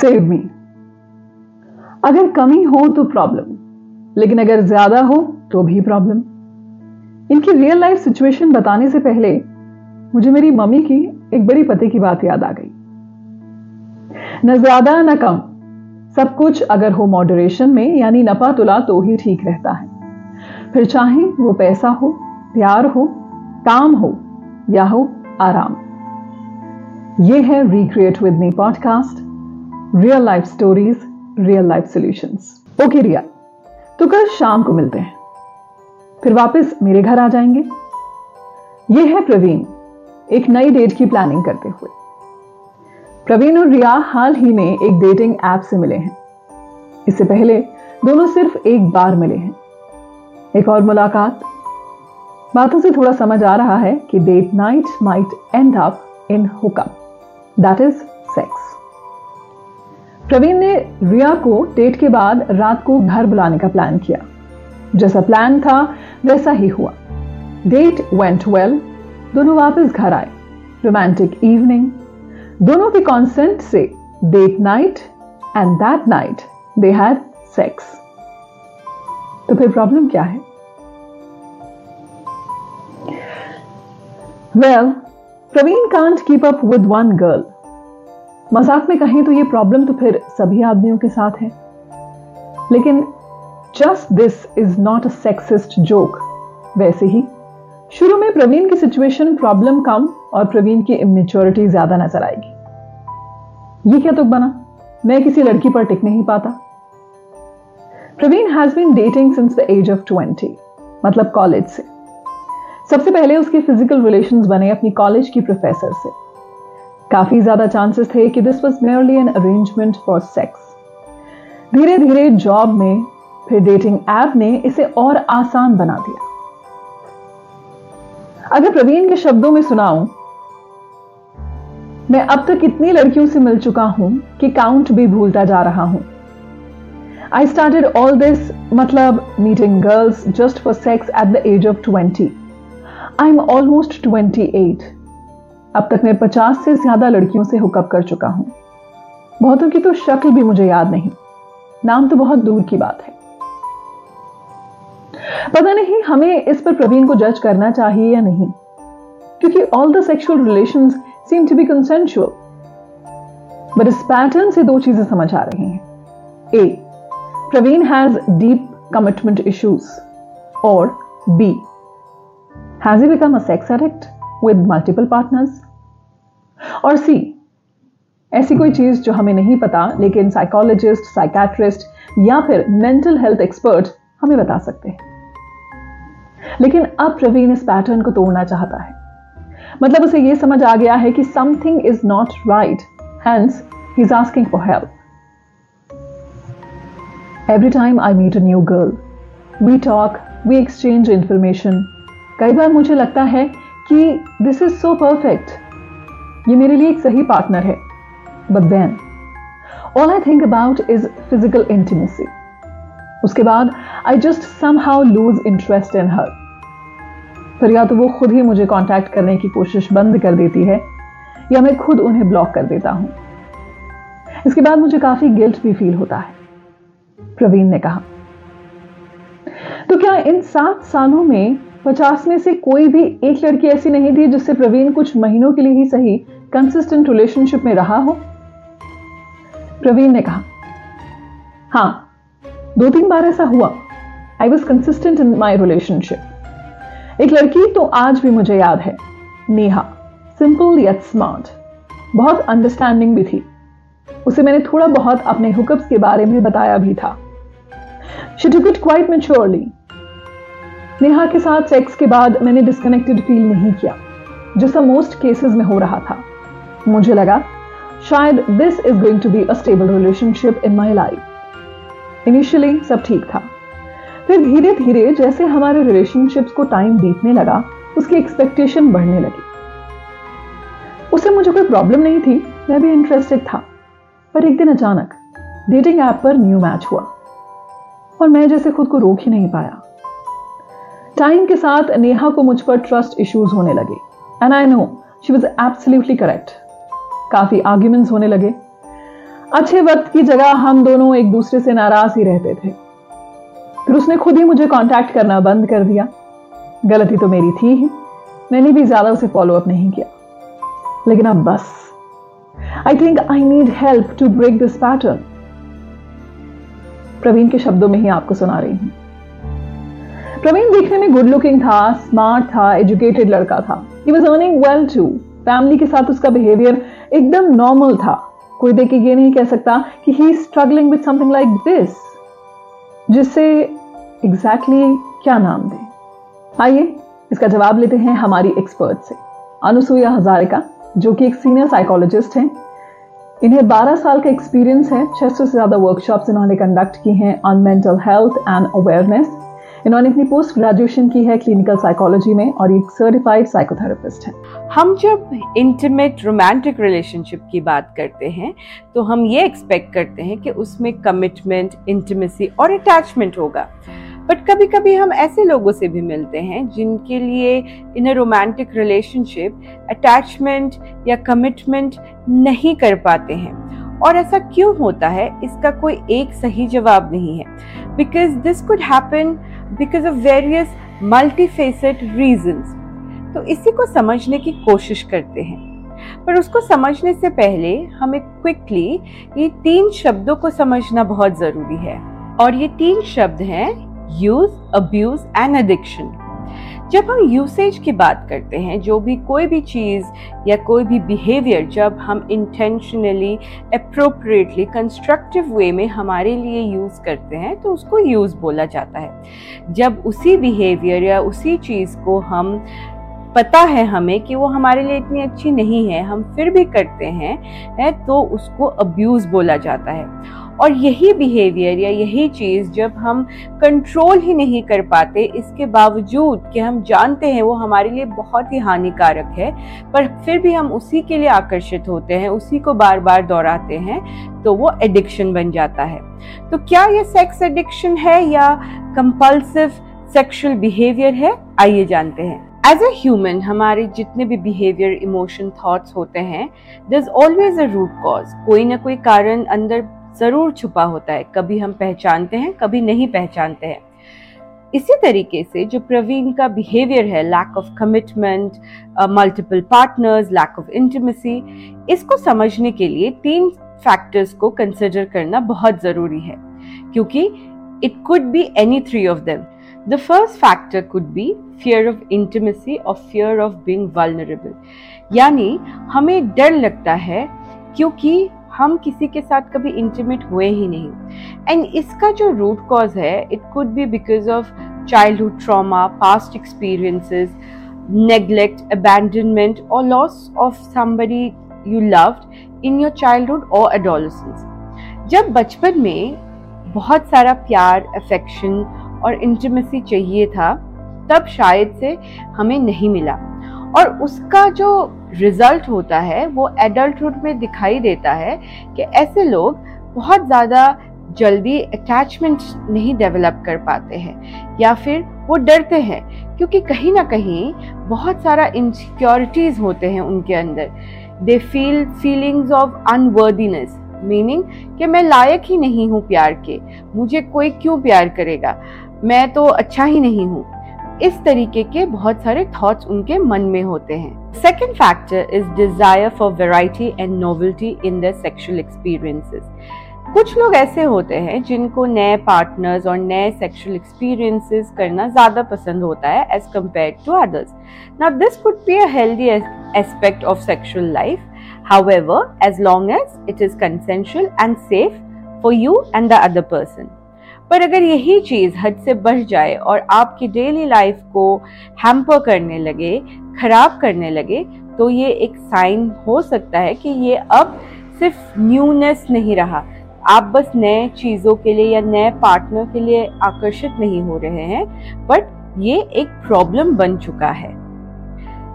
Save me अगर कमी हो तो प्रॉब्लम लेकिन अगर ज़्यादा हो तो भी प्रॉब्लम इनकी रियल लाइफ सिचुएशन बताने से पहले मुझे मेरी मम्मी की एक बड़ी पति की बात याद आ गई. न ज़्यादा न कम. सब कुछ अगर हो मॉडरेशन में, यानी नपा तुला तो ही ठीक रहता है. फिर चाहे वो पैसा हो, प्यार हो, काम हो, या हो, आराम. ये है recreate with me podcast real life stories real life solutions okay Riya तो कल शाम को मिलते हैं। फिर वापस मेरे घर आ जाएँगे। ये है प्रवीण, एक नई डेट की प्लानिंग करते हुए। प्रवीण और रिया हाल ही में एक डेटिंग ऐप से मिले हैं। इससे पहले दोनों सिर्फ़ एक बार मिले हैं। एक और मुलाकात। बातों से थोड़ा समझ आ रहा है कि date night might end up in hookup that is sex Praveen ने रिया को डेट के बाद रात को घर बुलाने का प्लान किया। जैसा प्लान था, वैसा ही हुआ। डेट वेंट वेल दोनों वापस घर आए। रोमांटिक इवनिंग दोनों के कॉन्सेंट से date night and that night they had sex तो फिर प्रॉब्लम क्या है? Well Praveen can't keep up with one girl मज़ाक में कहें तो ये प्रॉब्लम तो फिर सभी आदमियों के साथ है। लेकिन just this is not a sexist joke वैसे ही। शुरू में प्रवीण की सिचुएशन प्रॉब्लम कम और प्रवीण की इमेच्योरिटी ज़्यादा नज़र आएगी। ये क्या तुक बना? मैं किसी लड़की पर टिक नहीं पाता। Praveen has been dating since the age of twenty मतलब कॉलेज से। सबसे पहले उसके फ़िज़िकल रिलेशंस बने अपनी कॉलेज की प्रोफेसर से। काफ़ी ज़्यादा चांसेस थे कि this was merely an arrangement for sex धीरे धीरे जॉब में, फिर डेटिंग ऐप ने इसे और आसान बना दिया। अगर प्रवीण के शब्दों में सुनाऊं, मैं अब तक इतनी लड़कियों से मिल चुका हूँ कि काउंट भी भूलता जा रहा हूँ। आई स्टार्टेड ऑल दिस मतलब meeting girls just for sex at the age of twenty I am almost twenty eight अब तक मैं पचास से ज़्यादा लड़कियों से हुकअप कर चुका हूँ। बहुतों की तो शक्ल भी मुझे याद नहीं। नाम तो बहुत दूर की बात है। पता नहीं हमें इस पर प्रवीण को जज करना चाहिए या नहीं, क्योंकि all the sexual relation seem to be consensual but इस पैटर्न से दो चीज़ें समझ आ रही हैं। A Praveen has deep commitment issues और B has become a sex addict with multiple partners और सी, ऐसी कोई चीज़ जो हमें नहीं पता, लेकिन साइकोलॉजिस्ट साइकैट्रिस्ट या फिर मेंटल हेल्थ एक्सपर्ट हमें बता सकते हैं। लेकिन अब प्रवीण इस पैटर्न को तोड़ना चाहता है। मतलब उसे यह समझ आ गया है कि something is not right hence he is asking for help every time I meet a new girl we talk we exchange information कई बार मुझे लगता है कि दिस इज़ सो परफेक्ट ये मेरे लिए एक सही पार्टनर है। But then all I think about is physical intimacy उसके बाद I just somehow lose interest in her फिर या तो वो खुद ही मुझे कांटेक्ट करने की कोशिश बंद कर देती है, या मैं खुद उन्हें ब्लॉक कर देता हूँ। इसके बाद मुझे काफ़ी गिल्ट भी फील होता है, प्रवीण ने कहा। तो क्या इन सात सालों में पचास में से कोई भी एक लड़की ऐसी नहीं थी जिससे प्रवीण कुछ महीनों के लिए ही सही कंसिस्टेंट रिलेशनशिप में रहा हो? प्रवीण ने कहा, हाँ दो तीन बार ऐसा हुआ। I was consistent in my relationship एक लड़की तो आज भी मुझे याद है। नेहा सिंपल यट स्मार्ट बहुत अंडरस्टैंडिंग भी थी। उसे मैंने थोड़ा बहुत अपने हुकअप्स के बारे में बताया भी था। She took it quite maturely Neha के साथ सेक्स के बाद मैंने डिस्कनेक्टेड फील नहीं किया जैसा मोस्ट केसेस में हो रहा था। मुझे लगा, शायद this is going to be a stable relationship in my life initially सब ठीक था। फिर धीरे धीरे जैसे हमारे रिलेशनशिप्स को टाइम बीतने लगा, उसकी एक्सपेक्टेशन बढ़ने लगी। उसे मुझे कोई प्रॉब्लम नहीं थी, मैं भी इंटरेस्टेड था। पर एक दिन अचानक डेटिंग ऐप पर न्यू मैच हुआ। और मैं जैसे खुद को रोक ही नहीं पाया। टाइम के साथ नेहा को मुझ पर ट्रस्ट इश्यूज़ होने लगे। And I know she was absolutely correct काफ़ी आर्ग्यूमेंट्स होने लगे। अच्छे वक्त की जगह हम दोनों एक दूसरे से नाराज़ ही रहते थे। फिर उसने खुद ही मुझे कांटेक्ट करना बंद कर दिया। गलती तो मेरी थी ही। मैंने भी ज़्यादा उसे फॉलो अप नहीं किया। लेकिन अब बस। I think I need help to break this pattern Praveen के शब्दों में ही आपको सुना रही हूँ। प्रवीण देखने में गुड लुकिंग था स्मार्ट था एजुकेटेड लड़का था। He was earning well too family के साथ उसका बिहेवियर एकदम नॉर्मल था। कोई देख के ये नहीं कह सकता कि he struggling with something like this जिससे एग्जैक्टली exactly क्या नाम दें। आइए, इसका जवाब लेते हैं हमारी एक्सपर्ट से, अनुसुईया हजारिका, जो कि एक सीनियर साइकोलॉजिस्ट हैं। इन्हें 12 साल का एक्सपीरियंस है 600 से ज़्यादा वर्कशॉप्स इन्होंने कंडक्ट की हैं on mental health and awareness इन्होंने अपनी पोस्ट ग्रेजुएशन की है क्लिनिकल साइकोलॉजी में और एक सर्टिफाइड साइकोथेरेपिस्ट है। हम जब इंटीमेट रोमांटिक रिलेशनशिप की बात करते हैं तो हम ये एक्सपेक्ट करते हैं कि उसमें कमिटमेंट इंटीमेसी और अटैचमेंट होगा। बट कभी कभी हम ऐसे लोगों से भी मिलते हैं जिनके लिए in a romantic relationship attachment या कमिटमेंट नहीं कर पाते हैं। और ऐसा क्यों होता है? इसका कोई एक सही जवाब नहीं है। Because this could happen because of various multifaceted reasons तो इसी को समझने की कोशिश करते हैं। पर उसको समझने से पहले हमें क्विकली ये तीन शब्दों को समझना बहुत ज़रूरी है। और ये तीन शब्द हैं यूज़ अब्यूज एंड एडिक्शन जब हम यूसेज की बात करते हैं, जो भी कोई भी चीज़ या कोई भी बिहेवियर जब हम इंटेंशनली अप्रोप्रिएटली कंस्ट्रक्टिव वे में हमारे लिए यूज़ करते हैं तो उसको यूज़ बोला जाता है। जब उसी बिहेवियर या उसी चीज़ को हम पता है हमें कि वो हमारे लिए इतनी अच्छी नहीं है, हम फिर भी करते हैं, है तो उसको अब्यूज़ बोला जाता है। और यही बिहेवियर या यही चीज़ जब हम कंट्रोल ही नहीं कर पाते, इसके बावजूद कि हम जानते हैं वो हमारे लिए बहुत ही हानिकारक है, पर फिर भी हम उसी के लिए आकर्षित होते हैं, उसी को बार बार दोहराते हैं तो वो एडिक्शन बन जाता है। तो क्या ये सेक्स एडिक्शन है या कंपल्सिव सेक्सुअल बिहेवियर है? आइए जानते हैं। एज ए ह्यूमन हमारे जितने भी बिहेवियर इमोशन थॉट्स होते हैं there is always a root cause कोई ना कोई कारण अंदर ज़रूर छुपा होता है। कभी हम पहचानते हैं, कभी नहीं पहचानते हैं। इसी तरीके से जो प्रवीण का बिहेवियर है lack of commitment multiple partners lack of intimacy इसको समझने के लिए तीन फैक्टर्स को कंसिडर करना बहुत ज़रूरी है। क्योंकि it could be any three of them the first factor could be fear of intimacy और फियर ऑफ़ बीइंग वल्नरेबल यानी हमें डर लगता है क्योंकि हम किसी के साथ कभी इंटीमेट हुए ही नहीं। एंड इसका जो रूट कॉज है it could be because of childhood trauma past experiences neglect abandonment और loss of somebody you loved in your childhood और एडोलसेंस जब बचपन में बहुत सारा प्यार अफेक्शन और इंटीमेसी चाहिए था, तब शायद से हमें नहीं मिला। और उसका जो रिज़ल्ट होता है, वो एडल्टहुड में दिखाई देता है कि ऐसे लोग बहुत ज़्यादा जल्दी अटैचमेंट नहीं डेवलप कर पाते हैं या फिर वो डरते हैं क्योंकि कहीं ना कहीं बहुत सारा इनसिक्योरिटीज होते हैं उनके अंदर। They feel feelings of unworthiness meaning कि मैं लायक ही नहीं हूँ प्यार के, मुझे कोई क्यों प्यार करेगा? मैं तो अच्छा ही नहीं हूँ। इस तरीके के बहुत सारे थॉट्स उनके मन में होते हैं। Second factor is desire for variety and novelty in the sexual experiences कुछ लोग ऐसे होते हैं जिनको नए पार्टनर्स और नए सेक्सुअल एक्सपीरियंसेस करना ज़्यादा पसंद होता है as compare to others now this could be a healthy aspect of sexual life however as long as it is consensual and safe for you and the other person. पर अगर यही चीज़ हद से बढ़ जाए और आपकी डेली लाइफ को हैम्पर करने लगे, खराब करने लगे तो ये एक साइन हो सकता है कि ये अब सिर्फ़ न्यूनेस नहीं रहा। आप बस नए चीज़ों के लिए या नए पार्टनर के लिए आकर्षित नहीं हो रहे हैं बट ये एक प्रॉब्लम बन चुका है।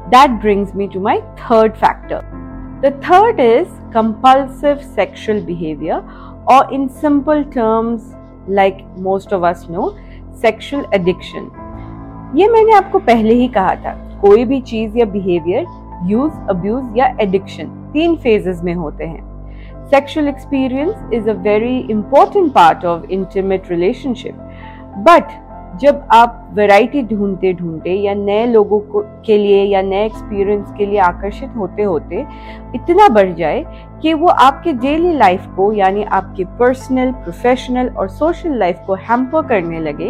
That brings me to my third factor the third is compulsive sexual behaviour और in simple terms like most of us know sexual addiction ये मैंने आपको पहले ही कहा था, कोई भी चीज़ या बिहेवियर यूज़ अब्यूज या एडिक्शन तीन फेजेस में होते हैं। Sexual experience is a very important part of intimate relationship But जब आप वैरायटी ढूंढते ढूंढते या नए लोगों को, के लिए या नए एक्सपीरियंस के लिए आकर्षित होते होते इतना बढ़ जाए कि वो आपके डेली लाइफ को, यानी आपके पर्सनल प्रोफेशनल और सोशल लाइफ को हैम्पर करने लगे.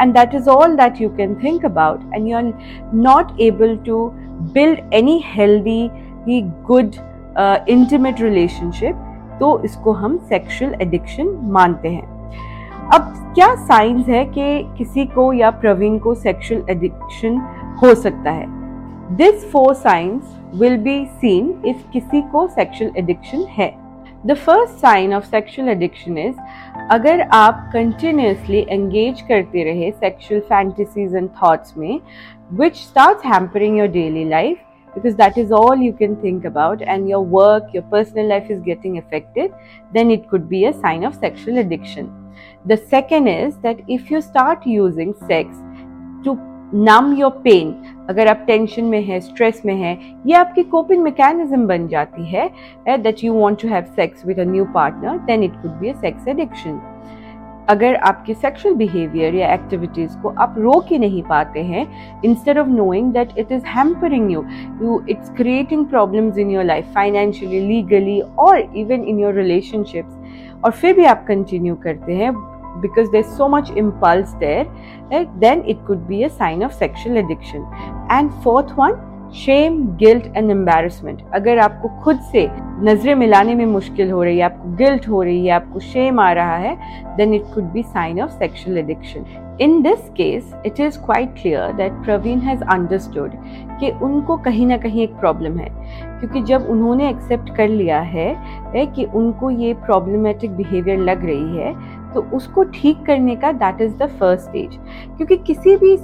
And that is all that you can think about and you are not able to build any healthy he good intimate relationship तो इसको हम सेक्शुअल एडिक्शन मानते हैं. अब क्या साइंस है कि किसी को या प्रवीण को सेक्सुअल एडिक्शन हो सकता है? This four signs will be seen if किसी को सेक्सुअल एडिक्शन है। The first sign of sexual addiction is अगर आप कंटिन्यूसली एंगेज करते रहे सेक्सुअल फैंटेसीज एंड थॉट्स में which start hampering your daily life because that is all you can think about and your work, your personal life is getting affected, then it could be a sign of sexual addiction. The second is that if you start using sex to numb your pain, अगर आप tension में है stress में है ये आपकी coping mechanism बन जाती है that you want to have sex with a new partner then it could be a sex addiction अगर आपके सेक्सुअल बिहेवियर या एक्टिविटीज़ को आप रोक ही नहीं पाते हैं instead of knowing that it is hampering you you it's creating problems in your life financially legally और इवन इन योर रिलेशनशिप्स और फिर भी आप कंटिन्यू करते हैं because there so much impulse there then it could be a sign of sexual addiction and fourth one shame guilt and embarrassment अगर आपको खुद से नज़रें मिलाने में मुश्किल हो रही है, आपको गिल्ट हो रही है, आपको शेम आ रहा है then it could be sign of sexual addiction in this case it is quite clear that Praveen has understood कि उनको कहीं ना कहीं एक प्रॉब्लम है। क्योंकि जब उन्होंने एक्सेप्ट कर लिया है कि उनको ये प्रॉब्लमेटिक बिहेवियर लग रही है तो उसको ठीक करने का that is the first stage क्योंकि किसी भी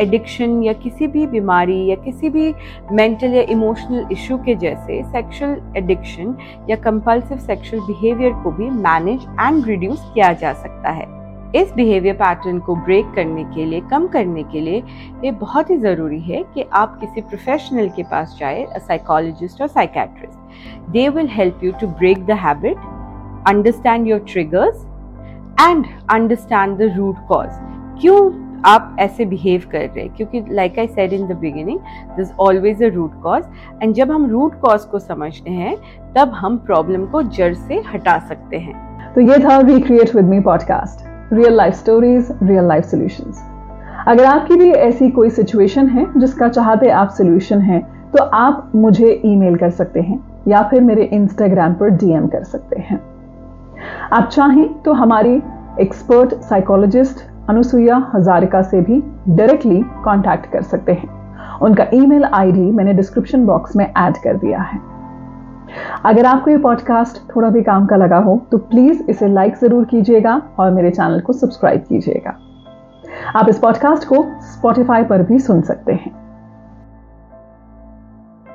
एडिक्शन या किसी भी बीमारी या किसी भी मेंटल या इमोशनल इशू के जैसे सेक्सुअल एडिक्शन या कंपल्सिव सेक्सुअल बिहेवियर को भी मैनेज एंड रिड्यूस किया जा सकता है। इस बिहेवियर पैटर्न को ब्रेक करने के लिए, कम करने के लिए ये बहुत ही ज़रूरी है कि आप किसी प्रोफेशनल के पास जाए साइकोलॉजिस्ट और psychiatrist they will help you to break the habit understand your triggers and understand the root cause क्यों आप ऐसे बिहेव कर रहे हैं। क्योंकि like I said in the beginning this always a root cause and जब हम रूट कॉज को समझते हैं, तब हम प्रॉब्लम को जड़ से हटा सकते हैं। तो ये था recreate with me podcast real life stories real life solutions अगर आपकी भी ऐसी कोई सिचुएशन है जिसका चाहते आप सोल्यूशन है तो आप मुझे ईमेल कर सकते हैं या फिर मेरे इंस्टाग्राम पर डीएम कर सकते हैं। आप चाहें तो हमारी एक्सपर्ट साइकोलॉजिस्ट अनुसुईया हजारिका से भी डायरेक्टली कॉन्टैक्ट कर सकते हैं। उनका ईमेल आईडी मैंने डिस्क्रिप्शन बॉक्स में ऐड कर दिया है। अगर आपको ये पॉडकास्ट थोड़ा भी काम का लगा हो तो प्लीज़ इसे लाइक ज़रूर कीजिएगा और मेरे चैनल को सब्सक्राइब कीजिएगा। आप इस पॉडकास्ट को स्पॉटिफाई पर भी सुन सकते हैं।